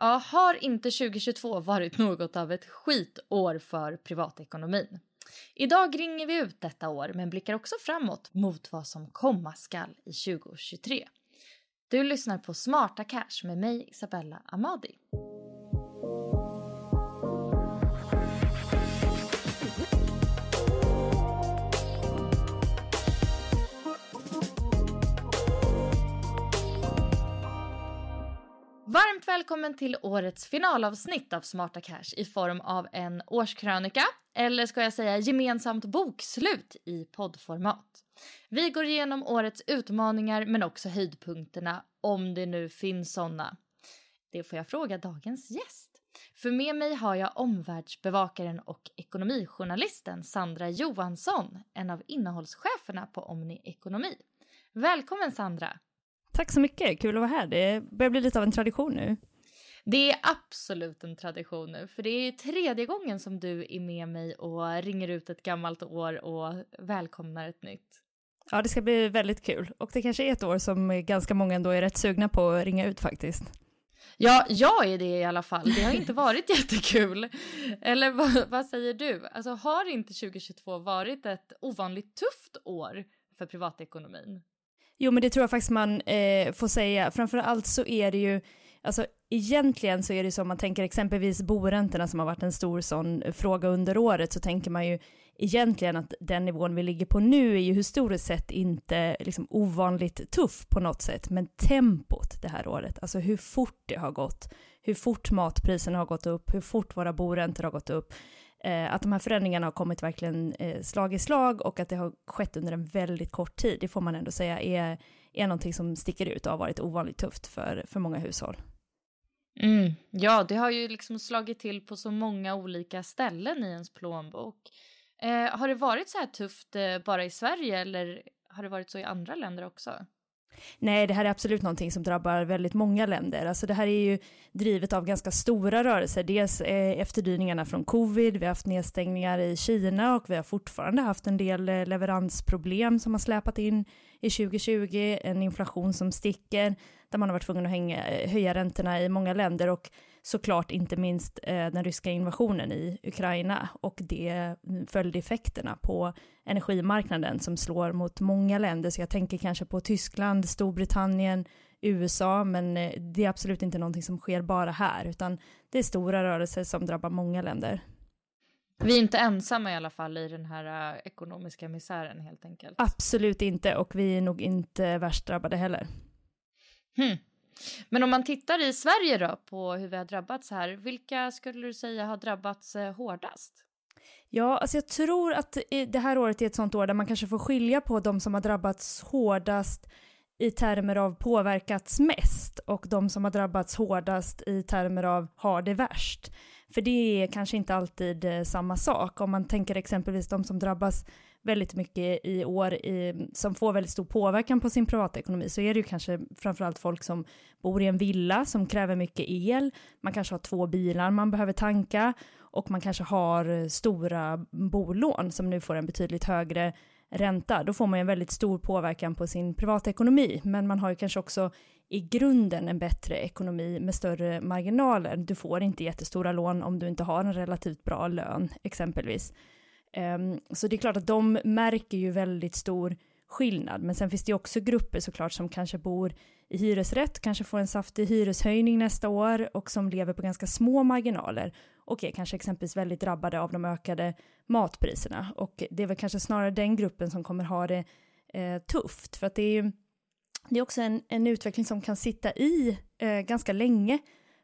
Ja, har inte 2022 varit något av ett skitår för privatekonomin? Idag ringer vi ut detta år men blickar också framåt mot vad som komma skall i 2023. Du lyssnar på Smarta Cash med mig Isabella Amadi. Varmt välkommen till årets finalavsnitt av Smarta Cash i form av en årskrönika, eller ska jag säga gemensamt bokslut i poddformat. Vi går igenom årets utmaningar men också höjdpunkterna, om det nu finns sådana. Det får jag fråga dagens gäst. För med mig har jag omvärldsbevakaren och ekonomijournalisten Sandra Johansson, en av innehållscheferna på Omni Ekonomi. Välkommen Sandra! Tack så mycket, kul att vara här. Det börjar bli lite av en tradition nu. Det är absolut en tradition nu, för det är tredje gången som du är med mig och ringer ut ett gammalt år och välkomnar ett nytt. Ja, det ska bli väldigt kul. Och det kanske är ett år som ganska många ändå är rätt sugna på att ringa ut faktiskt. Ja, jag är det i alla fall. Det har inte varit jättekul. Eller vad, vad säger du? Alltså, har inte 2022 varit ett ovanligt tufft år för privatekonomin? Jo, men det tror jag faktiskt man eh, får säga. Framför allt så är det ju, alltså egentligen så är det som man tänker exempelvis boräntorna som har varit en stor sån fråga under året, så tänker man ju egentligen att den nivån vi ligger på nu är ju historiskt sett inte liksom ovanligt tuff på något sätt, men tempot det här året, alltså hur fort det har gått, hur fort matpriserna har gått upp, hur fort våra boräntor har gått upp, Eh, att de här förändringarna har kommit verkligen eh, slag i slag och att det har skett under en väldigt kort tid, det får man ändå säga är, är någonting som sticker ut och har varit ovanligt tufft för, för många hushåll. Mm. Ja, det har ju liksom slagit till på så många olika ställen i ens plånbok. Eh, har det varit så här tufft eh, bara i Sverige eller har det varit så i andra länder också? Nej, det här är absolut någonting som drabbar väldigt många länder. Alltså det här är ju drivet av ganska stora rörelser. Dels eh, efterdyningarna från covid, vi har haft nedstängningar i Kina och vi har fortfarande haft en del eh, leveransproblem som har släpat in i 2020, en inflation som sticker, där man har varit tvungen att hänga, eh, höja räntorna i många länder och såklart inte minst eh, den ryska invasionen i Ukraina och de mm, följdeffekterna på energimarknaden som slår mot många länder. Så jag tänker kanske på Tyskland, Storbritannien, USA, men eh, det är absolut inte någonting som sker bara här, utan det är stora rörelser som drabbar många länder. Vi är inte ensamma i alla fall i den här uh, ekonomiska misären helt enkelt. Absolut inte, och vi är nog inte värst drabbade heller. Hmm. Men om man tittar i Sverige då på hur vi har drabbats här, vilka skulle du säga har drabbats eh, hårdast? Ja, alltså jag tror att det här året är ett sånt år där man kanske får skilja på de som har drabbats hårdast i termer av påverkats mest och de som har drabbats hårdast i termer av har det värst. För det är kanske inte alltid eh, samma sak. Om man tänker exempelvis de som drabbas väldigt mycket i år i, som får väldigt stor påverkan på sin privatekonomi så är det ju kanske framförallt folk som bor i en villa som kräver mycket el, man kanske har två bilar man behöver tanka och man kanske har eh, stora bolån som nu får en betydligt högre ränta. Då får man en väldigt stor påverkan på sin privatekonomi, men man har ju kanske också i grunden en bättre ekonomi med större marginaler. Du får inte jättestora lån om du inte har en relativt bra lön, exempelvis. Um, så det är klart att de märker ju väldigt stor skillnad, men sen finns det ju också grupper såklart som kanske bor i hyresrätt, kanske får en saftig hyreshöjning nästa år och som lever på ganska små marginaler och är kanske exempelvis väldigt drabbade av de ökade matpriserna. Och det är väl kanske snarare den gruppen som kommer ha det eh, tufft, för att det är ju det är också en, en utveckling som kan sitta i eh, ganska länge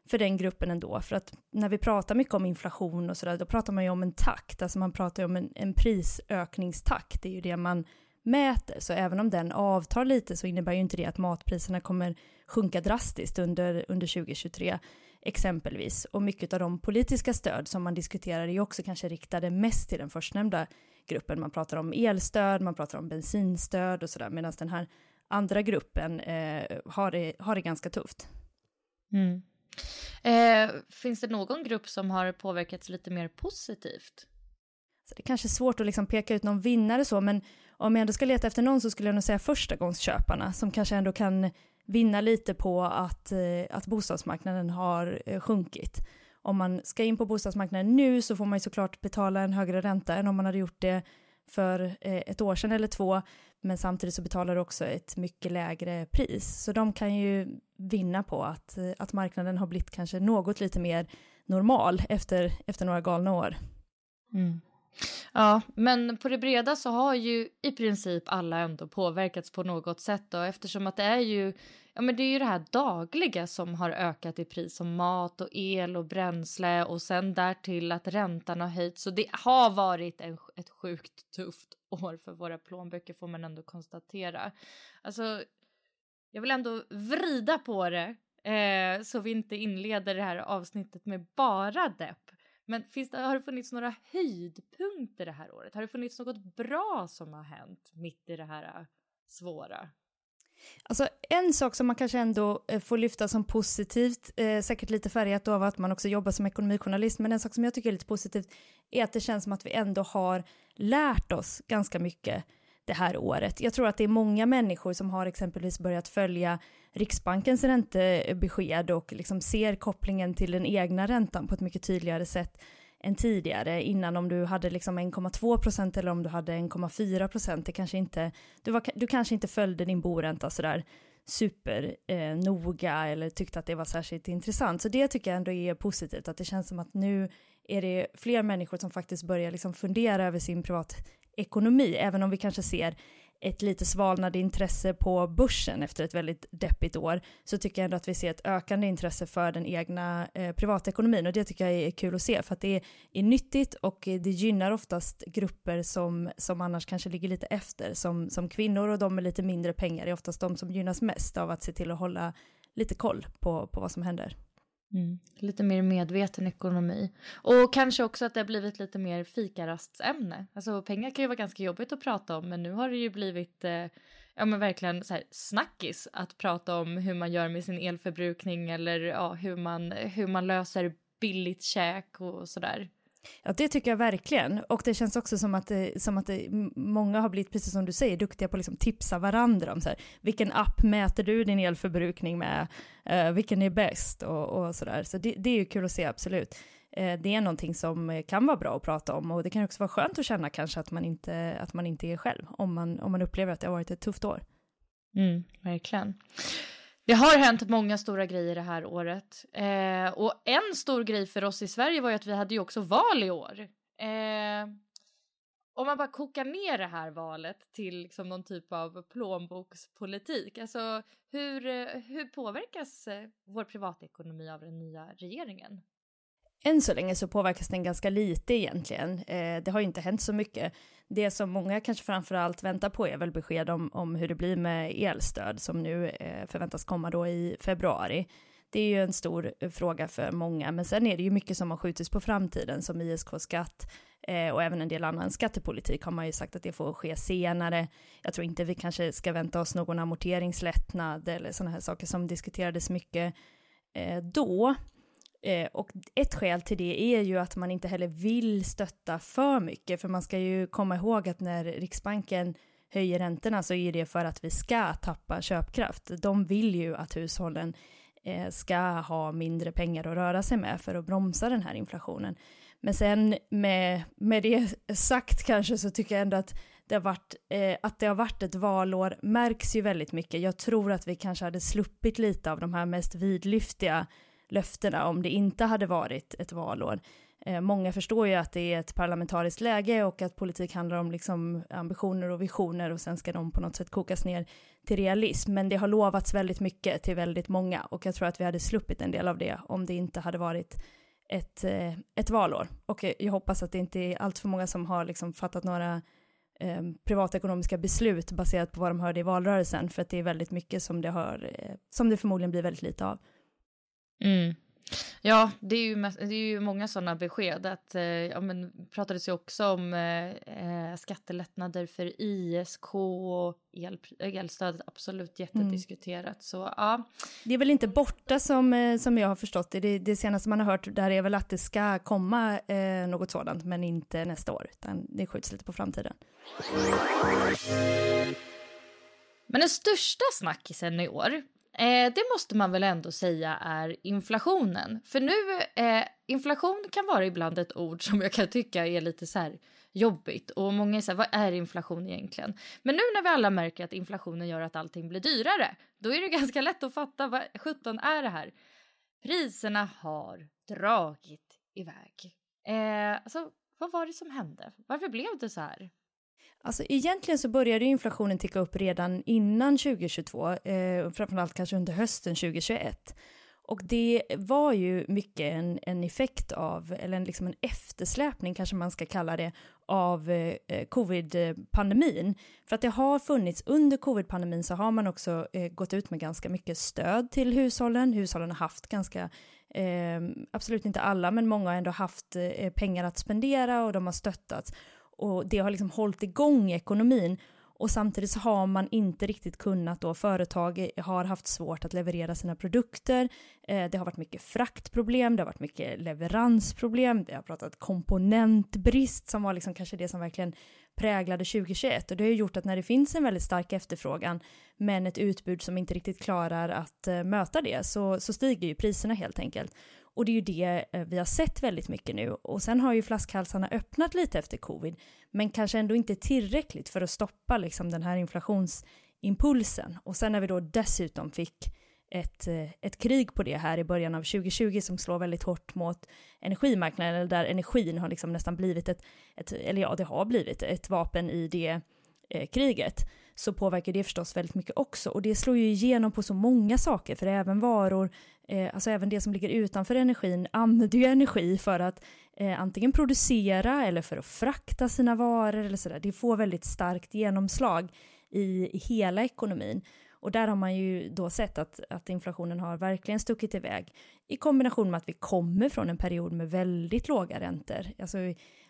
för den gruppen ändå. För att när vi pratar mycket om inflation och sådär, då pratar man ju om en takt, alltså man pratar ju om en, en prisökningstakt, det är ju det man mäter. Så även om den avtar lite så innebär ju inte det att matpriserna kommer sjunka drastiskt under, under 2023 exempelvis. Och mycket av de politiska stöd som man diskuterar är också kanske riktade mest till den förstnämnda gruppen. Man pratar om elstöd, man pratar om bensinstöd och sådär, medan den här andra gruppen eh, har, det, har det ganska tufft. Mm. Eh, finns det någon grupp som har påverkats lite mer positivt? Så det är kanske är svårt att liksom peka ut någon vinnare så, men om jag ändå ska leta efter någon så skulle jag nog säga förstagångsköparna som kanske ändå kan vinna lite på att, eh, att bostadsmarknaden har eh, sjunkit. Om man ska in på bostadsmarknaden nu så får man ju såklart betala en högre ränta än om man hade gjort det för eh, ett år sedan eller två, men samtidigt så betalar du också ett mycket lägre pris. Så de kan ju vinna på att, att marknaden har blivit kanske något lite mer normal efter, efter några galna år. Mm. Ja, men på det breda så har ju i princip alla ändå påverkats på något sätt och eftersom att det är ju ja men det är ju det här dagliga som har ökat i pris som mat och el och bränsle och sen därtill att räntan har höjts så det har varit en, ett sjukt tufft år för våra plånböcker får man ändå konstatera. Alltså, jag vill ändå vrida på det eh, så vi inte inleder det här avsnittet med bara depp. Men finns det, har det funnits några höjdpunkter det här året? Har det funnits något bra som har hänt mitt i det här äh, svåra? Alltså en sak som man kanske ändå eh, får lyfta som positivt, eh, säkert lite färgat av att man också jobbar som ekonomijournalist, men en sak som jag tycker är lite positivt är att det känns som att vi ändå har lärt oss ganska mycket det här året. Jag tror att det är många människor som har exempelvis börjat följa Riksbankens räntebesked och liksom ser kopplingen till den egna räntan på ett mycket tydligare sätt än tidigare. Innan om du hade liksom 1,2 procent eller om du hade 1,4 procent, det kanske inte, du, var, du kanske inte följde din boränta sådär supernoga eh, eller tyckte att det var särskilt intressant. Så det tycker jag ändå är positivt, att det känns som att nu är det fler människor som faktiskt börjar liksom fundera över sin privat ekonomi, även om vi kanske ser ett lite svalnade intresse på börsen efter ett väldigt deppigt år, så tycker jag ändå att vi ser ett ökande intresse för den egna eh, privatekonomin och det tycker jag är kul att se för att det är, är nyttigt och det gynnar oftast grupper som, som annars kanske ligger lite efter, som, som kvinnor och de med lite mindre pengar är oftast de som gynnas mest av att se till att hålla lite koll på, på vad som händer. Mm. Lite mer medveten ekonomi. Och kanske också att det har blivit lite mer fikarastsämne. Alltså pengar kan ju vara ganska jobbigt att prata om men nu har det ju blivit eh, ja men verkligen så här snackis att prata om hur man gör med sin elförbrukning eller ja, hur, man, hur man löser billigt käk och sådär. Ja, det tycker jag verkligen. Och det känns också som att, eh, som att eh, det, många har blivit, precis som du säger, duktiga på att liksom tipsa varandra om så här, vilken app mäter du din elförbrukning med, uh, vilken är bäst och, och sådär. Så det, det, är ju kul att se, absolut. Uh, det är någonting som kan vara bra att prata om och det kan också vara skönt att känna kanske att man inte, att man inte är själv, om man, om man upplever att det har varit ett tufft år. Mm, verkligen. Det har hänt många stora grejer det här året. Eh, och en stor grej för oss i Sverige var ju att vi hade ju också val i år. Eh, om man bara kokar ner det här valet till liksom någon typ av plånbokspolitik, alltså hur, hur påverkas eh, vår privatekonomi av den nya regeringen? Än så länge så påverkas den ganska lite egentligen. Eh, det har ju inte hänt så mycket. Det som många kanske framförallt väntar på är väl besked om, om hur det blir med elstöd som nu eh, förväntas komma då i februari. Det är ju en stor eh, fråga för många, men sen är det ju mycket som har skjutits på framtiden som ISK-skatt, Eh, och även en del annan skattepolitik har man ju sagt att det får ske senare. Jag tror inte vi kanske ska vänta oss någon amorteringslättnad eller sådana här saker som diskuterades mycket eh, då. Eh, och ett skäl till det är ju att man inte heller vill stötta för mycket, för man ska ju komma ihåg att när Riksbanken höjer räntorna så är det för att vi ska tappa köpkraft. De vill ju att hushållen eh, ska ha mindre pengar att röra sig med för att bromsa den här inflationen. Men sen med, med det sagt kanske så tycker jag ändå att det, har varit, eh, att det har varit ett valår märks ju väldigt mycket. Jag tror att vi kanske hade sluppit lite av de här mest vidlyftiga löftena om det inte hade varit ett valår. Eh, många förstår ju att det är ett parlamentariskt läge och att politik handlar om liksom ambitioner och visioner och sen ska de på något sätt kokas ner till realism. Men det har lovats väldigt mycket till väldigt många och jag tror att vi hade sluppit en del av det om det inte hade varit ett, eh, ett valår. Och jag hoppas att det inte är allt för många som har liksom fattat några eh, privatekonomiska beslut baserat på vad de hörde i valrörelsen, för att det är väldigt mycket som det, har, eh, som det förmodligen blir väldigt lite av. Mm. Ja, det är ju, det är ju många sådana besked. Att, eh, ja, men, pratades ju också om eh, eh skattelättnader för ISK och el, elstödet, absolut jättediskuterat. Mm. Så, ja. Det är väl inte borta som, eh, som jag har förstått det. det. Det senaste man har hört där är väl att det ska komma eh, något sådant, men inte nästa år, utan det skjuts lite på framtiden. Men den största snackisen i år Eh, det måste man väl ändå säga är inflationen. För nu, eh, inflation kan vara ibland ett ord som jag kan tycka är lite så här jobbigt. Och många är så här, vad är inflation egentligen? Men nu när vi alla märker att inflationen gör att allting blir dyrare, då är det ganska lätt att fatta vad 17 är det här. Priserna har dragit iväg. Eh, alltså, vad var det som hände? Varför blev det så här? Alltså egentligen så började inflationen ticka upp redan innan 2022, eh, framförallt kanske under hösten 2021. Och det var ju mycket en, en effekt av, eller en, liksom en eftersläpning kanske man ska kalla det, av eh, covid-pandemin. För att det har funnits, under covid-pandemin så har man också eh, gått ut med ganska mycket stöd till hushållen. Hushållen har haft ganska, eh, absolut inte alla, men många har ändå haft eh, pengar att spendera och de har stöttats och det har liksom hållit igång ekonomin. Och samtidigt så har man inte riktigt kunnat då, företag har haft svårt att leverera sina produkter. Eh, det har varit mycket fraktproblem, det har varit mycket leveransproblem, det har pratat komponentbrist som var liksom kanske det som verkligen präglade 2021 och det har gjort att när det finns en väldigt stark efterfrågan men ett utbud som inte riktigt klarar att eh, möta det så, så stiger ju priserna helt enkelt. Och det är ju det eh, vi har sett väldigt mycket nu. Och sen har ju flaskhalsarna öppnat lite efter covid, men kanske ändå inte tillräckligt för att stoppa liksom den här inflationsimpulsen. Och sen när vi då dessutom fick ett, eh, ett krig på det här i början av 2020 som slår väldigt hårt mot energimarknaden, där energin har liksom nästan blivit ett, ett eller ja, det har blivit ett vapen i det eh, kriget så påverkar det förstås väldigt mycket också. Och det slår ju igenom på så många saker, för även varor, eh, alltså även det som ligger utanför energin använder ju energi för att eh, antingen producera eller för att frakta sina varor eller sådär. Det får väldigt starkt genomslag i, i hela ekonomin. Och där har man ju då sett att, att inflationen har verkligen stuckit iväg i kombination med att vi kommer från en period med väldigt låga räntor. Alltså,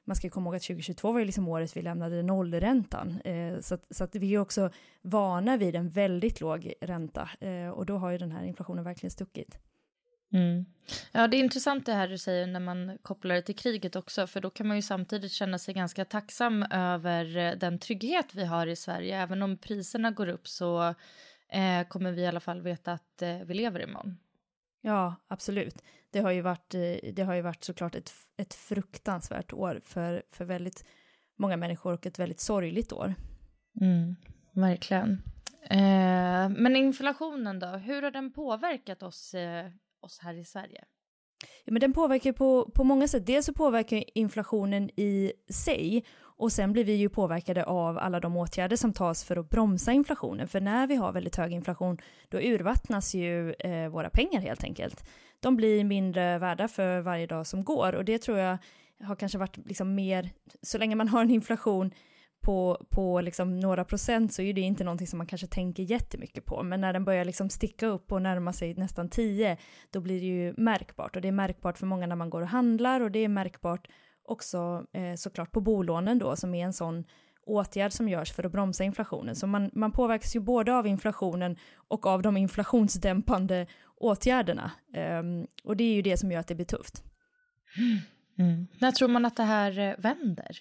man ska komma ihåg att 2022 var ju liksom året vi lämnade nollräntan. Eh, så att, så att vi är också vana vid en väldigt låg ränta eh, och då har ju den här inflationen verkligen stuckit. Mm. Ja, det är intressant det här du säger när man kopplar det till kriget också, för då kan man ju samtidigt känna sig ganska tacksam över eh, den trygghet vi har i Sverige. Även om priserna går upp så eh, kommer vi i alla fall veta att eh, vi lever imorgon. Ja, absolut. Det har ju varit, eh, det har ju varit såklart ett, ett fruktansvärt år för, för väldigt många människor och ett väldigt sorgligt år. Mm, verkligen. Eh, men inflationen då, hur har den påverkat oss, eh, oss här i Sverige? Ja, men den påverkar på, på många sätt. Dels så påverkar inflationen i sig och sen blir vi ju påverkade av alla de åtgärder som tas för att bromsa inflationen. För när vi har väldigt hög inflation, då urvattnas ju eh, våra pengar helt enkelt. De blir mindre värda för varje dag som går och det tror jag har kanske varit liksom mer, så länge man har en inflation på, på liksom några procent så är det inte någonting som man kanske tänker jättemycket på. Men när den börjar liksom sticka upp och närma sig nästan 10, då blir det ju märkbart. Och det är märkbart för många när man går och handlar och det är märkbart också eh, såklart på bolånen då som är en sån åtgärd som görs för att bromsa inflationen. Så man, man påverkas ju både av inflationen och av de inflationsdämpande åtgärderna. Um, och det är ju det som gör att det blir tufft. Mm. När tror man att det här eh, vänder?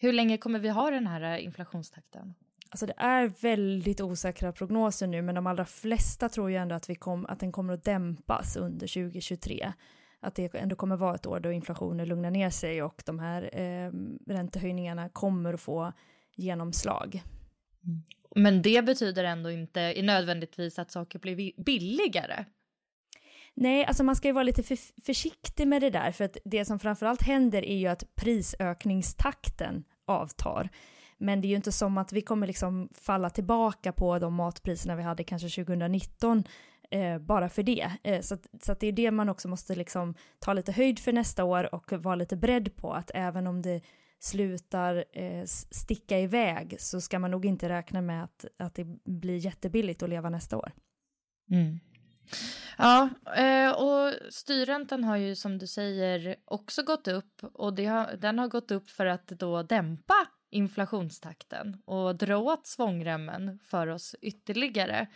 Hur länge kommer vi ha den här eh, inflationstakten? Alltså det är väldigt osäkra prognoser nu, men de allra flesta tror ju ändå att, vi kom, att den kommer att dämpas under 2023. Att det ändå kommer vara ett år då inflationen lugnar ner sig och de här eh, räntehöjningarna kommer att få genomslag. Mm. Men det betyder ändå inte nödvändigtvis att saker blir billigare. Nej, alltså man ska ju vara lite för, försiktig med det där, för att det som framförallt händer är ju att prisökningstakten avtar. Men det är ju inte som att vi kommer liksom falla tillbaka på de matpriserna vi hade kanske 2019 eh, bara för det. Eh, så, så det är det man också måste liksom ta lite höjd för nästa år och vara lite beredd på att även om det slutar eh, sticka iväg så ska man nog inte räkna med att, att det blir jättebilligt att leva nästa år. Mm. Ja, eh, och styrräntan har ju som du säger också gått upp och har, den har gått upp för att då dämpa inflationstakten och dra åt svångremmen för oss ytterligare.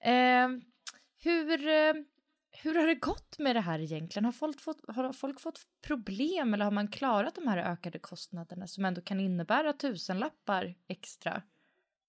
Eh, hur, eh, hur har det gått med det här egentligen? Har folk, fått, har folk fått problem eller har man klarat de här ökade kostnaderna som ändå kan innebära tusenlappar extra?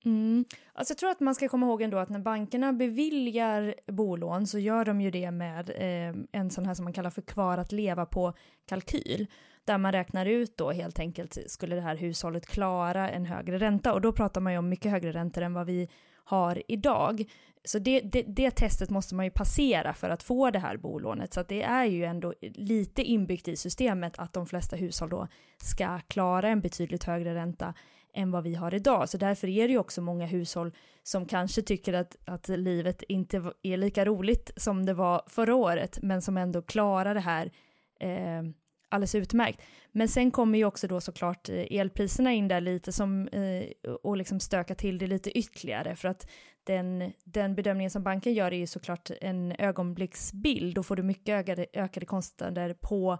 Mm. Alltså jag tror att man ska komma ihåg ändå att när bankerna beviljar bolån så gör de ju det med eh, en sån här som man kallar för kvar att leva på kalkyl. Där man räknar ut då helt enkelt, skulle det här hushållet klara en högre ränta? Och då pratar man ju om mycket högre räntor än vad vi har idag. Så det, det, det, testet måste man ju passera för att få det här bolånet. Så det är ju ändå lite inbyggt i systemet att de flesta hushåll då ska klara en betydligt högre ränta än vad vi har idag. Så därför är det ju också många hushåll som kanske tycker att, att livet inte är lika roligt som det var förra året, men som ändå klarar det här eh, alldeles utmärkt. Men sen kommer ju också då såklart eh, elpriserna in där lite som, eh, och liksom stöka till det lite ytterligare för att den, den bedömningen som banken gör är ju såklart en ögonblicksbild. Då får du mycket ökade, ökade kostnader på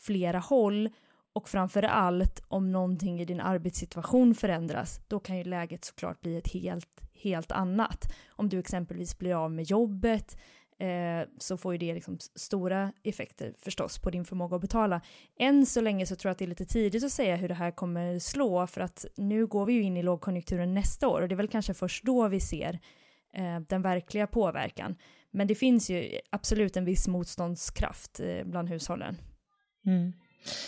flera håll och framför allt om någonting i din arbetssituation förändras, då kan ju läget såklart bli ett helt, helt annat. Om du exempelvis blir av med jobbet eh, så får ju det liksom stora effekter förstås på din förmåga att betala. Än så länge så tror jag att det är lite tidigt att säga hur det här kommer slå för att nu går vi ju in i lågkonjunkturen nästa år och det är väl kanske först då vi ser eh, den verkliga påverkan. Men det finns ju absolut en viss motståndskraft eh, bland hushållen. Mm.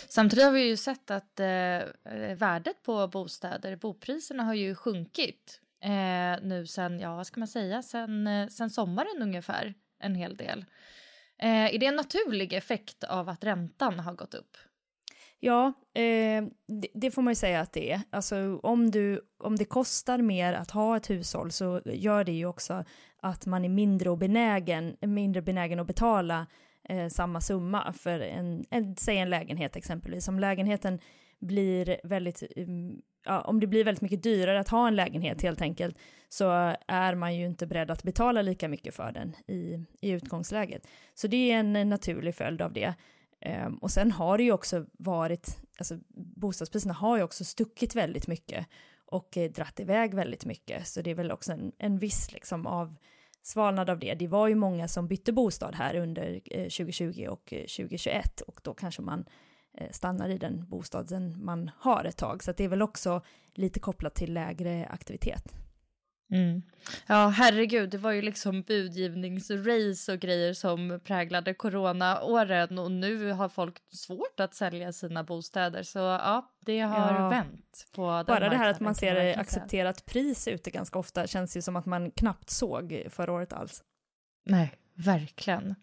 Samtidigt har vi ju sett att eh, eh värdet på bostäder, bopriserna har ju sjunkit eh, nu sen, ja vad ska man säga, sen, eh, sen sommaren ungefär en hel del. Eh, är det en naturlig effekt av att räntan har gått upp? Ja, eh, det, det, får man ju säga att det är. Alltså om, du, om det kostar mer att ha ett hushåll så gör det ju också att man är mindre, benägen, mindre benägen att betala eh, samma summa för en, en, säg en lägenhet exempelvis. Om lägenheten blir väldigt, um, ja, om det blir väldigt mycket dyrare att ha en lägenhet helt enkelt, så är man ju inte beredd att betala lika mycket för den i, i utgångsläget. Så det är en, naturlig följd av det. Um, och sen har det ju också varit, alltså bostadspriserna har ju också stuckit väldigt mycket och eh, dratt iväg väldigt mycket, så det är väl också en, en viss liksom av svalnad av det. Det var ju många som bytte bostad här under 2020 eh, och eh, 2021 och då kanske man stannar i den bostaden man har ett tag. Så det är väl också lite kopplat till lägre aktivitet. Mm. Ja, herregud, det var ju liksom budgivningsrace och grejer som präglade coronaåren och nu har folk svårt att sälja sina bostäder. Så ja, det har ja. vänt på den Bara det här att man ser accepterat pris ute ganska ofta känns ju som att man knappt såg förra året alls. Nej, verkligen.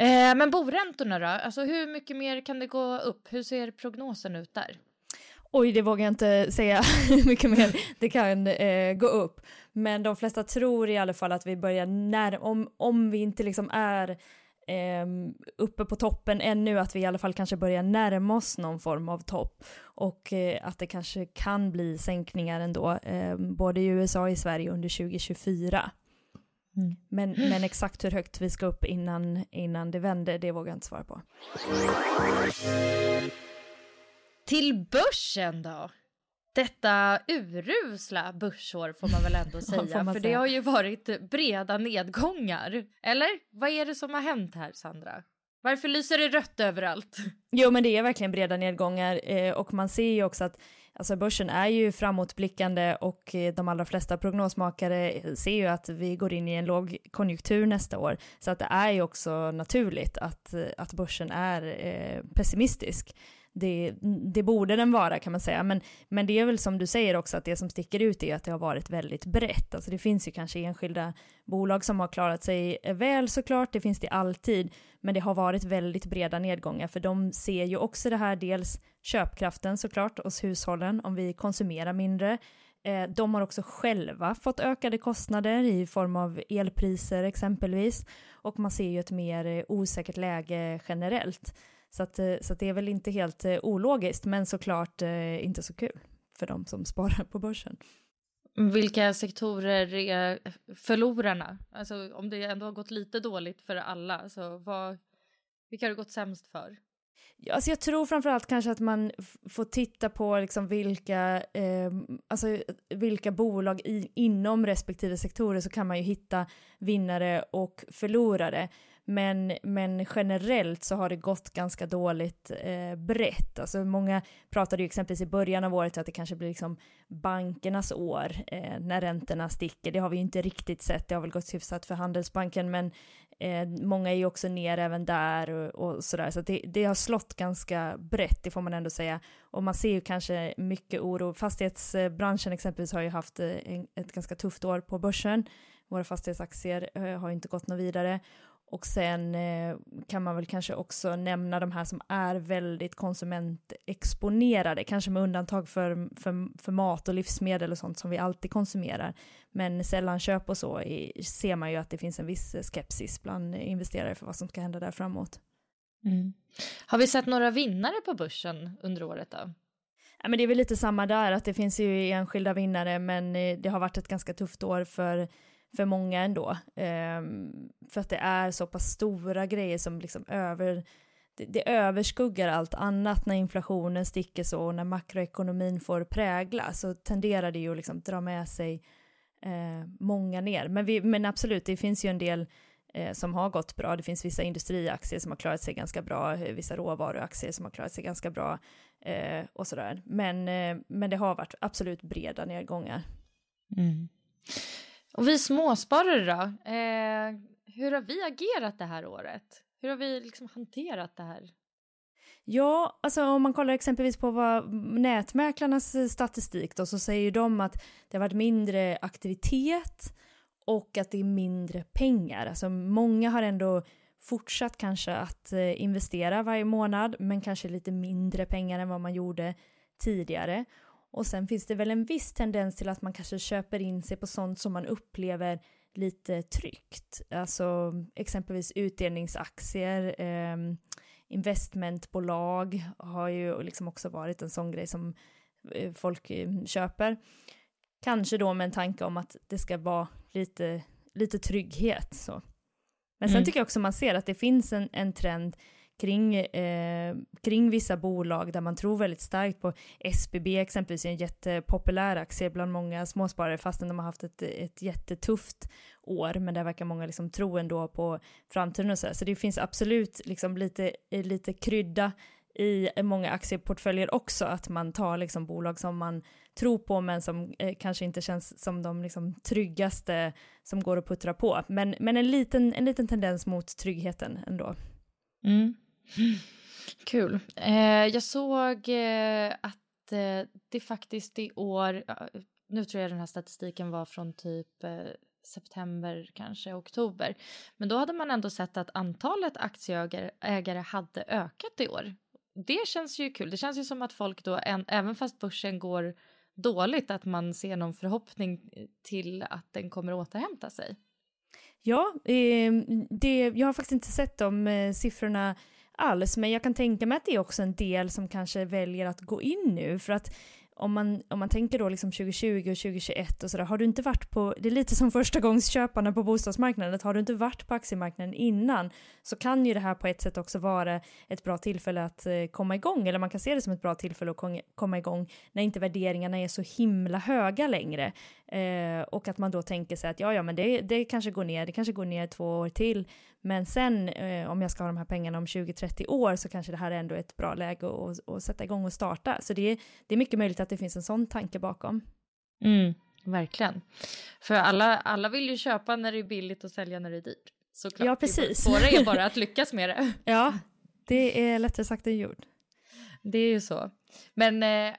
Eh, men boräntorna då? Alltså hur mycket mer kan det gå upp? Hur ser prognosen ut där? Oj, det vågar jag inte säga hur mycket mer det kan eh, gå upp. Men de flesta tror i alla fall att vi börjar när om, om vi inte liksom är eh, uppe på toppen ännu, att vi i alla fall kanske börjar närma oss någon form av topp. Och eh, att det kanske kan bli sänkningar ändå, eh, både i USA och i Sverige under 2024. Mm. Men, men exakt hur högt vi ska upp innan, innan det vänder, det vågar jag inte svara på. Till börsen då? Detta urusla börsår får man väl ändå säga, ja, för säga. det har ju varit breda nedgångar. Eller? Vad är det som har hänt här, Sandra? Varför lyser det rött överallt? Jo, men det är verkligen breda nedgångar eh, och man ser ju också att alltså börsen är ju framåtblickande och eh, de allra flesta prognosmakare ser ju att vi går in i en låg konjunktur nästa år. Så att det är ju också naturligt att, eh, att börsen är eh, pessimistisk det, det borde den vara kan man säga. Men, men det är väl som du säger också att det som sticker ut är att det har varit väldigt brett. Alltså det finns ju kanske enskilda bolag som har klarat sig väl såklart, det finns det alltid, men det har varit väldigt breda nedgångar för de ser ju också det här dels köpkraften såklart hos hushållen om vi konsumerar mindre. Eh, de har också själva fått ökade kostnader i form av elpriser exempelvis och man ser ju ett mer eh, osäkert läge generellt. Så, att, eh, så att det är väl inte helt eh, ologiskt, men såklart eh, inte så kul för de som sparar på börsen. Vilka sektorer är förlorarna? Alltså om det ändå har gått lite dåligt för alla, så vad, vilka har det gått sämst för? Alltså jag tror framförallt kanske att man får titta på liksom vilka, eh, alltså vilka bolag i, inom respektive sektorer så kan man ju hitta vinnare och förlorare. Men, men generellt så har det gått ganska dåligt eh, brett. Alltså många pratade ju exempelvis i början av året att det kanske blir liksom bankernas år eh, när räntorna sticker. Det har vi ju inte riktigt sett. Det har väl gått hyfsat för Handelsbanken, men eh, många är ju också ner även där och, och sådär. Så det, det har slått ganska brett, det får man ändå säga. Och man ser ju kanske mycket oro. Fastighetsbranschen exempelvis har ju haft eh, en, ett ganska tufft år på börsen. Våra fastighetsaktier eh, har ju inte gått något vidare. Och sen eh, kan man väl kanske också nämna de här som är väldigt konsumentexponerade, kanske med undantag för, för, för mat och livsmedel och sånt som vi alltid konsumerar. Men sällan köp och så i, ser man ju att det finns en viss skepsis bland investerare för vad som ska hända där framåt. Mm. Har vi sett några vinnare på börsen under året då? Ja, men det är väl lite samma där, att det finns ju enskilda vinnare, men eh, det har varit ett ganska tufft år för för många ändå. Um, för att det är så pass stora grejer som liksom över, det, det överskuggar allt annat när inflationen sticker så och när makroekonomin får prägla så tenderar det ju att liksom dra med sig eh, många ner. Men, vi, men absolut, det finns ju en del eh, som har gått bra. Det finns vissa industriaktier som har klarat sig ganska bra, eh, vissa råvaruaktier som har klarat sig ganska bra eh, och sådär. Men, eh, men det har varit absolut breda nedgångar. Mm. Och vi småsparare då? Eh, hur har vi agerat det här året? Hur har vi liksom hanterat det här? Ja, alltså om man kollar exempelvis på vad nätmäklarnas eh, statistik då så säger de att det har varit mindre aktivitet och att det är mindre pengar. Alltså många har ändå fortsatt kanske att eh, investera varje månad men kanske lite mindre pengar än vad man gjorde tidigare. Och sen finns det väl en viss tendens till att man kanske köper in sig på sånt som man upplever lite tryggt. Alltså exempelvis utdelningsaktier, eh, investmentbolag har ju liksom också varit en sån grej som eh, folk eh, köper. Kanske då med en tanke om att det ska vara lite, lite trygghet. Så. Men sen mm. tycker jag också man ser att det finns en, en trend kring, eh, kring vissa bolag där man tror väldigt starkt på. SBB exempelvis är en jättepopulär aktie bland många småsparare fastän de har haft ett, ett jättetufft år, men där verkar många liksom tro ändå på framtiden och så. Så det finns absolut liksom lite, lite krydda i många aktieportföljer också, att man tar liksom bolag som man tror på men som eh, kanske inte känns som de liksom tryggaste som går att puttra på. Men, men en, liten, en liten tendens mot tryggheten ändå. Mm. Kul. Eh, jag såg eh, att eh, det faktiskt i år, nu tror jag den här statistiken var från typ eh, september, kanske oktober, men då hade man ändå sett att antalet aktieägare hade ökat i år. Det känns ju kul. Det känns ju som att folk då, även fast börsen går dåligt, att man ser någon förhoppning eh, till att den kommer återhämta sig. Ja, eh, det, jag har faktiskt inte sett de eh, siffrorna alls, men jag kan tänka mig att det är också en del som kanske väljer att gå in nu, för att om man, om man tänker då liksom 2020 och 2021 och sådär, har du inte varit på, det är lite som första gångs köparna på bostadsmarknaden, har du inte varit på aktiemarknaden innan så kan ju det här på ett sätt också vara ett bra tillfälle att eh, komma igång, eller man kan se det som ett bra tillfälle att komma igång när inte värderingarna är så himla höga längre. Eh, och att man då tänker sig att ja, ja, men det, det kanske går ner, det kanske går ner två år till, men sen eh, om jag ska ha de här pengarna om 20-30 år så kanske det här är ändå ett bra läge att, att sätta igång och starta. Så det är, det är mycket möjligt att det finns en sån tanke bakom. Mm, verkligen. För alla, alla vill ju köpa när det är billigt och sälja när det är dyrt. Såklart. Ja, precis. Det är bara att lyckas med det. Ja, det är lättare sagt än gjort. Det är ju så. Men eh,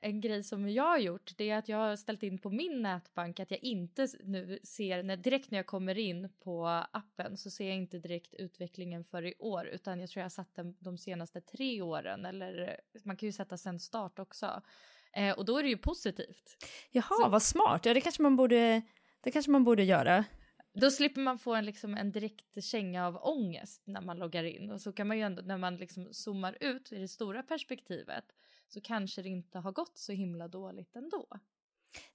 en grej som jag har gjort det är att jag har ställt in på min nätbank att jag inte nu ser, när, direkt när jag kommer in på appen så ser jag inte direkt utvecklingen för i år utan jag tror jag har satt den de senaste tre åren eller man kan ju sätta sen start också. Eh, och då är det ju positivt. Jaha, så. vad smart. Ja, det kanske man borde, det kanske man borde göra. Då slipper man få en, liksom, en direkt känga av ångest när man loggar in. Och så kan man ju ändå, när man liksom zoomar ut i det stora perspektivet, så kanske det inte har gått så himla dåligt ändå.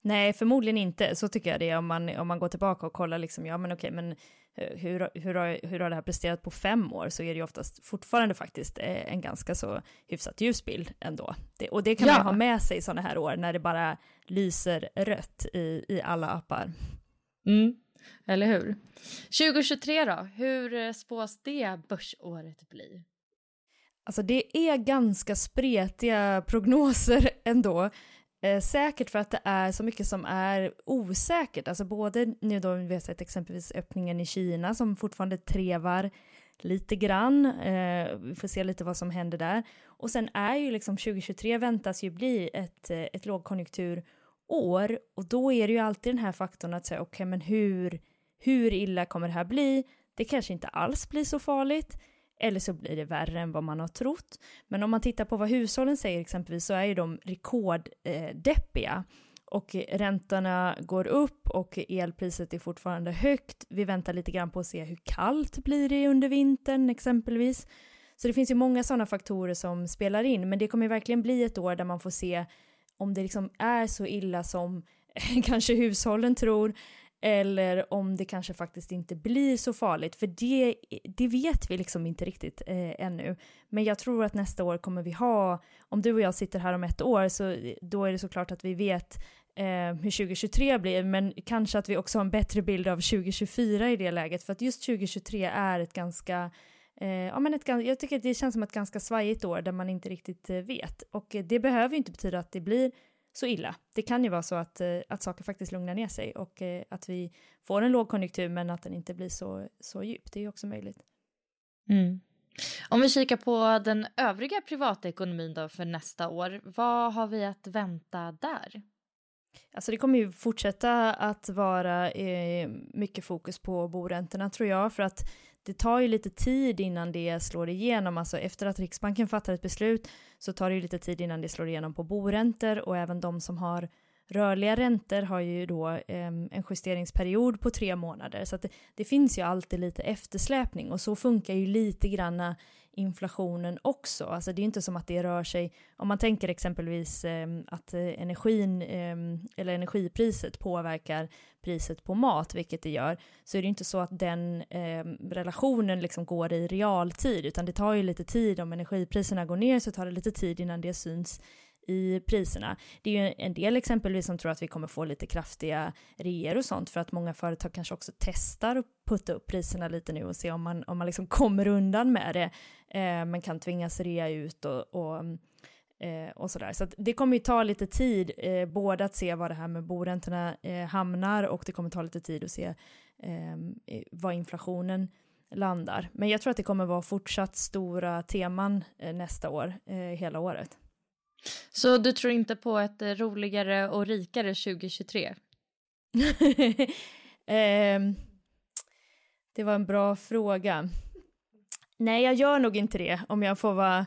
Nej, förmodligen inte. Så tycker jag det om man, om man går tillbaka och kollar liksom, ja men okej, men eh, hur, hur, har, hur har det här presterat på fem år så är det ju oftast fortfarande faktiskt eh, en ganska så hyfsat ljus bild ändå. Det, och det kan ja. man ha med sig sådana här år när det bara lyser rött i, i alla appar. Mm. Eller hur? 2023 då, hur eh, spås det börsåret bli? Alltså det är ganska spretiga prognoser ändå. Eh, säkert för att det är så mycket som är osäkert, alltså både nu då vi har sett exempelvis öppningen i Kina som fortfarande trevar lite grann, eh, vi får se lite vad som händer där. Och sen är ju liksom 2023 väntas ju bli ett, eh, ett lågkonjunktur år och då är det ju alltid den här faktorn att säga okej okay, men hur, hur illa kommer det här bli? Det kanske inte alls blir så farligt eller så blir det värre än vad man har trott. Men om man tittar på vad hushållen säger exempelvis så är ju de rekorddeppiga. Eh, och räntorna går upp och elpriset är fortfarande högt. Vi väntar lite grann på att se hur kallt blir det under vintern exempelvis. Så det finns ju många sådana faktorer som spelar in, men det kommer verkligen bli ett år där man får se om det liksom är så illa som kanske hushållen tror, eller om det kanske faktiskt inte blir så farligt, för det, det vet vi liksom inte riktigt eh, ännu. Men jag tror att nästa år kommer vi ha, om du och jag sitter här om ett år, så då är det såklart att vi vet eh, hur 2023 blir, men kanske att vi också har en bättre bild av 2024 i det läget, för att just 2023 är ett ganska Eh, ja, men ett, jag tycker att det känns som ett ganska svajigt år där man inte riktigt eh, vet. Och eh, det behöver inte betyda att det blir så illa. Det kan ju vara så att, eh, att saker faktiskt lugnar ner sig och att vi får en lågkonjunktur men att den inte blir så, så djup. Det är ju också möjligt. Mm. Om vi kikar på den övriga privatekonomin då för nästa år, vad har vi att vänta där? Alltså det kommer ju fortsätta att vara eh, mycket fokus på boräntorna tror jag, för att det tar ju lite tid innan det slår igenom, alltså efter att Riksbanken fattar ett beslut så tar det ju lite tid innan det slår igenom på boräntor och även de som har rörliga räntor har ju då eh, en justeringsperiod på tre månader. Så att det, det, finns ju alltid lite eftersläpning och så funkar ju lite granna inflationen också. Alltså det är inte som att det rör sig, om man tänker exempelvis ehm, eh, att energin eh, eller energipriset påverkar priset på mat, vilket det gör, så är det inte så att den eh, relationen liksom går i realtid, utan det tar ju lite tid, om energipriserna går ner så tar det lite tid innan det syns i priserna. Det är ju en del exempelvis som tror att vi kommer få lite kraftiga reor och sånt för att många företag kanske också testar att putta upp priserna lite nu och se om man, om man liksom kommer undan med det eh, man kan tvingas rea ut och, och Eh, och sådär. Så det kommer ju ta lite tid, eh, både att se var det här med boräntorna eh, hamnar och det kommer ta lite tid att se eh, var inflationen landar. Men jag tror att det kommer vara fortsatt stora teman eh, nästa år, eh, hela året. Så du tror inte på ett eh, roligare och rikare 2023? eh, det var en bra fråga. Nej, jag gör nog inte det om jag får vara,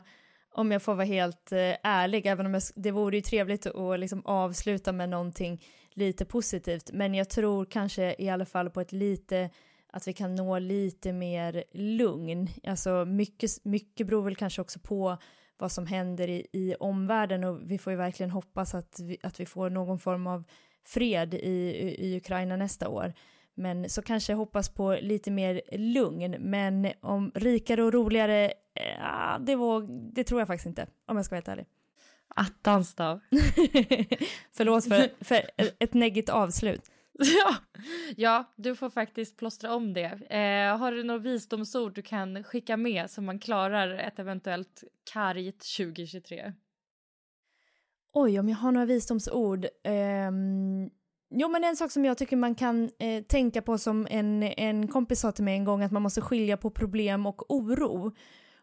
om jag får vara helt eh, ärlig, även om jag, det vore ju trevligt att liksom avsluta med någonting lite positivt, men jag tror kanske i alla fall på ett lite att vi kan nå lite mer lugn. Alltså mycket, mycket beror väl kanske också på vad som händer i, i omvärlden och vi får ju verkligen hoppas att vi, att vi får någon form av fred i, i Ukraina nästa år. Men så kanske hoppas på lite mer lugn, men om rikare och roligare, ja, det, var, det tror jag faktiskt inte, om jag ska vara helt ärlig. Attans då. Förlåt för, för ett neggigt avslut. Ja, ja, du får faktiskt plåstra om det. Eh, har du några visdomsord du kan skicka med så man klarar ett eventuellt kargt 2023? Oj, om jag har några visdomsord. Eh, jo, men en sak som jag tycker man kan eh, tänka på som en, en kompis sa till mig en gång, att man måste skilja på problem och oro.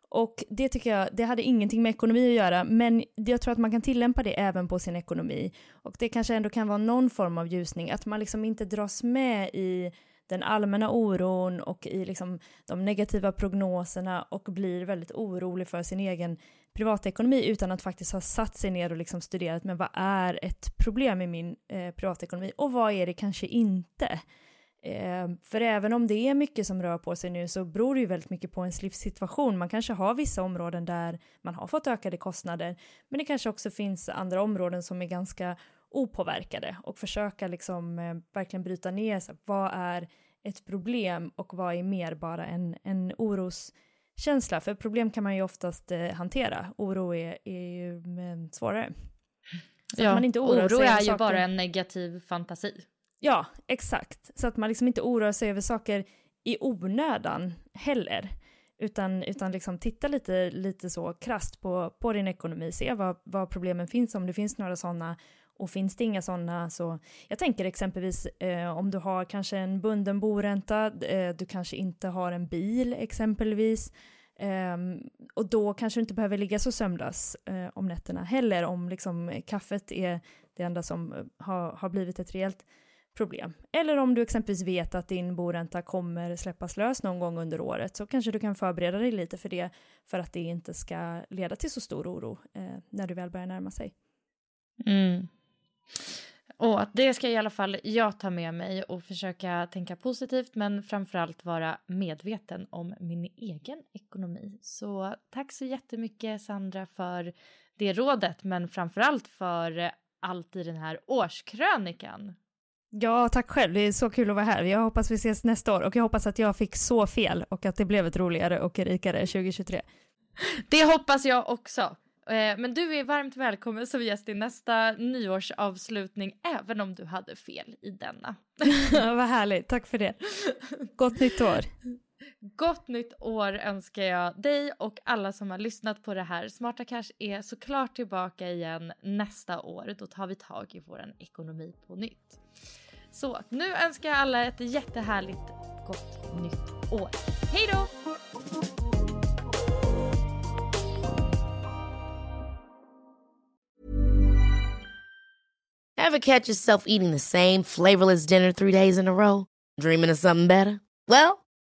Och det tycker jag, det hade ingenting med ekonomi att göra, men jag tror att man kan tillämpa det även på sin ekonomi. Och det kanske ändå kan vara någon form av ljusning, att man liksom inte dras med i den allmänna oron och i liksom de negativa prognoserna och blir väldigt orolig för sin egen privatekonomi utan att faktiskt ha satt sig ner och liksom studerat men vad är ett problem i min eh, privatekonomi och vad är det kanske inte? Eh, för även om det är mycket som rör på sig nu så beror det ju väldigt mycket på ens livssituation. Man kanske har vissa områden där man har fått ökade kostnader, men det kanske också finns andra områden som är ganska opåverkade och försöka liksom eh, verkligen bryta ner så, vad är ett problem och vad är mer bara en, en oroskänsla? För problem kan man ju oftast eh, hantera, oro är, är ju eh, svårare. Så ja, oro är ju saker. bara en negativ fantasi. Ja, exakt. Så att man liksom inte oroar sig över saker i onödan heller. Utan, utan liksom titta lite, lite så krast på, på din ekonomi, se vad, vad problemen finns, om det finns några sådana. Och finns det inga sådana så, jag tänker exempelvis eh, om du har kanske en bunden boränta, eh, du kanske inte har en bil exempelvis. Eh, och då kanske du inte behöver ligga så sömnlös eh, om nätterna heller, om liksom kaffet är det enda som eh, har, har blivit ett rejält problem. Eller om du exempelvis vet att din boränta kommer släppas lös någon gång under året så kanske du kan förbereda dig lite för det för att det inte ska leda till så stor oro eh, när du väl börjar närma sig. Mm. Och det ska i alla fall jag ta med mig och försöka tänka positivt men framförallt vara medveten om min egen ekonomi. Så tack så jättemycket Sandra för det rådet men framförallt för allt i den här årskrönikan. Ja, tack själv. Det är så kul att vara här. Jag hoppas vi ses nästa år och jag hoppas att jag fick så fel och att det blev ett roligare och rikare 2023. Det hoppas jag också. Eh, men du är varmt välkommen som gäst i nästa nyårsavslutning även om du hade fel i denna. Vad härligt, tack för det. Gott nytt år. Gott nytt år önskar jag dig och alla som har lyssnat på det här. Smarta Cash är såklart tillbaka igen nästa år. Då tar vi tag i vår ekonomi på nytt. Så nu önskar jag alla ett jättehärligt gott nytt år. Hej då! Have catch yourself eating the same flavorless dinner three days in a row? Dreaming of something better? Well,